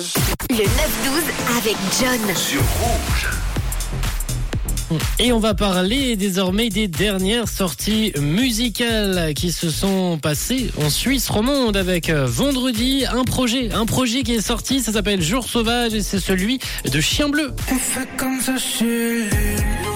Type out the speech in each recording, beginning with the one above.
Le 9-12 avec John. Sur Rouge. Et on va parler désormais des dernières sorties musicales qui se sont passées en Suisse romande avec euh, vendredi un projet, un projet qui est sorti, ça s'appelle Jour sauvage et c'est celui de Chien Bleu. On fait comme ça chez les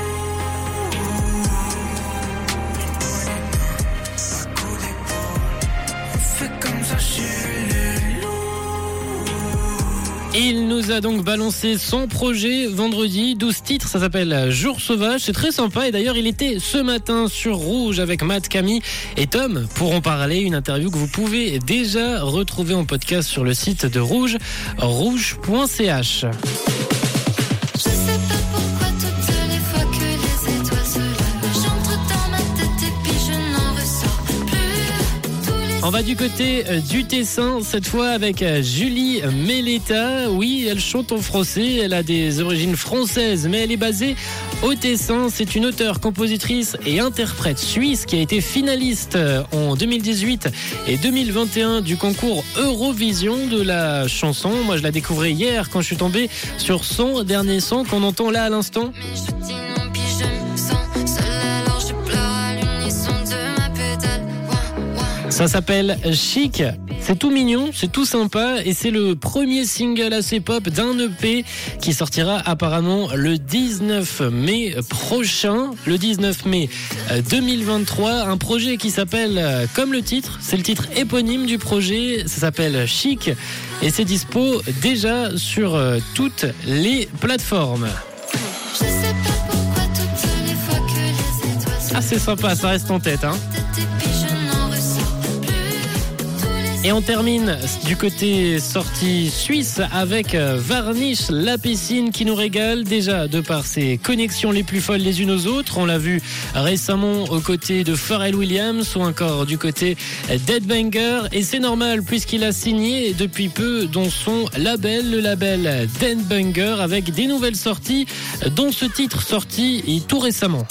Il nous a donc balancé son projet vendredi, 12 titres, ça s'appelle Jour sauvage, c'est très sympa. Et d'ailleurs il était ce matin sur Rouge avec Matt, Camille et Tom pour en parler, une interview que vous pouvez déjà retrouver en podcast sur le site de Rouge, rouge.ch. On va du côté euh, du Tessin, cette fois avec euh, Julie Meletta. Oui, elle chante en français, elle a des origines françaises, mais elle est basée au Tessin. C'est une auteure, compositrice et interprète suisse qui a été finaliste euh, en 2018 et 2021 du concours Eurovision de la chanson. Moi, je la découvrais hier quand je suis tombé sur son dernier son qu'on entend là à l'instant. Ça s'appelle Chic. C'est tout mignon, c'est tout sympa et c'est le premier single assez pop d'un EP qui sortira apparemment le 19 mai prochain, le 19 mai euh, 2023. Un projet qui s'appelle euh, comme le titre, c'est le titre éponyme du projet, ça s'appelle Chic et c'est dispo déjà sur euh, toutes les plateformes. Ah c'est sympa, ça reste en tête hein. Et on termine du côté sortie suisse avec euh, Varnish la piscine qui nous régale déjà de par ses connexions les plus folles les unes aux autres. On l'a vu récemment aux côtés de Pharrell Williams ou encore du côté Dead Banger et c'est normal puisqu'il a signé depuis peu dans son label, le label Dead Banger avec des nouvelles sorties dont ce titre sorti tout récemment.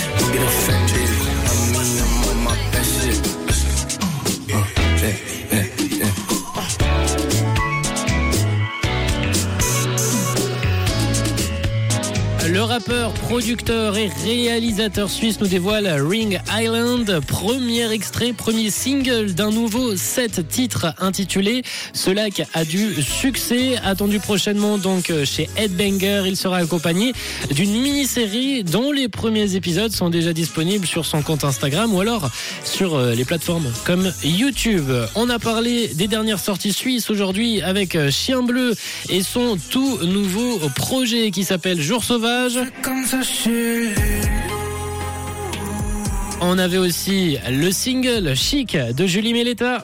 Le rappeur, producteur et réalisateur suisse nous dévoile Ring Island, premier extrait, premier single d'un nouveau set titres intitulé Ce lac a du succès, attendu prochainement donc chez Headbanger. Il sera accompagné d'une mini-série dont les premiers épisodes sont déjà disponibles sur son compte Instagram ou alors sur euh, les plateformes comme YouTube. On a parlé des dernières sorties suisses aujourd'hui avec euh, Chien Bleu et son tout nouveau projet qui s'appelle Jour Sauvage. On avait aussi le single Chic de Julie Meletta.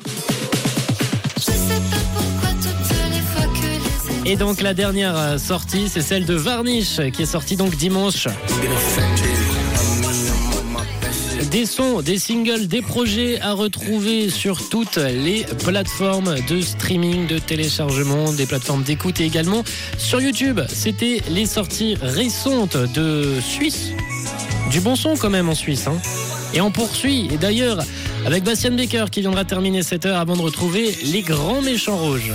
Et donc la dernière euh, sortie, c'est celle de Varnish qui est sortie donc dimanche. Des sons, des singles, des projets à retrouver sur toutes les plateformes de streaming, de téléchargement, des plateformes d'écoute et également sur YouTube. C'était les sorties récentes de Suisse. Du bon son quand même en Suisse. hein. Et on poursuit, et d'ailleurs, avec Bastien Becker qui viendra terminer cette heure avant de retrouver les grands méchants rouges.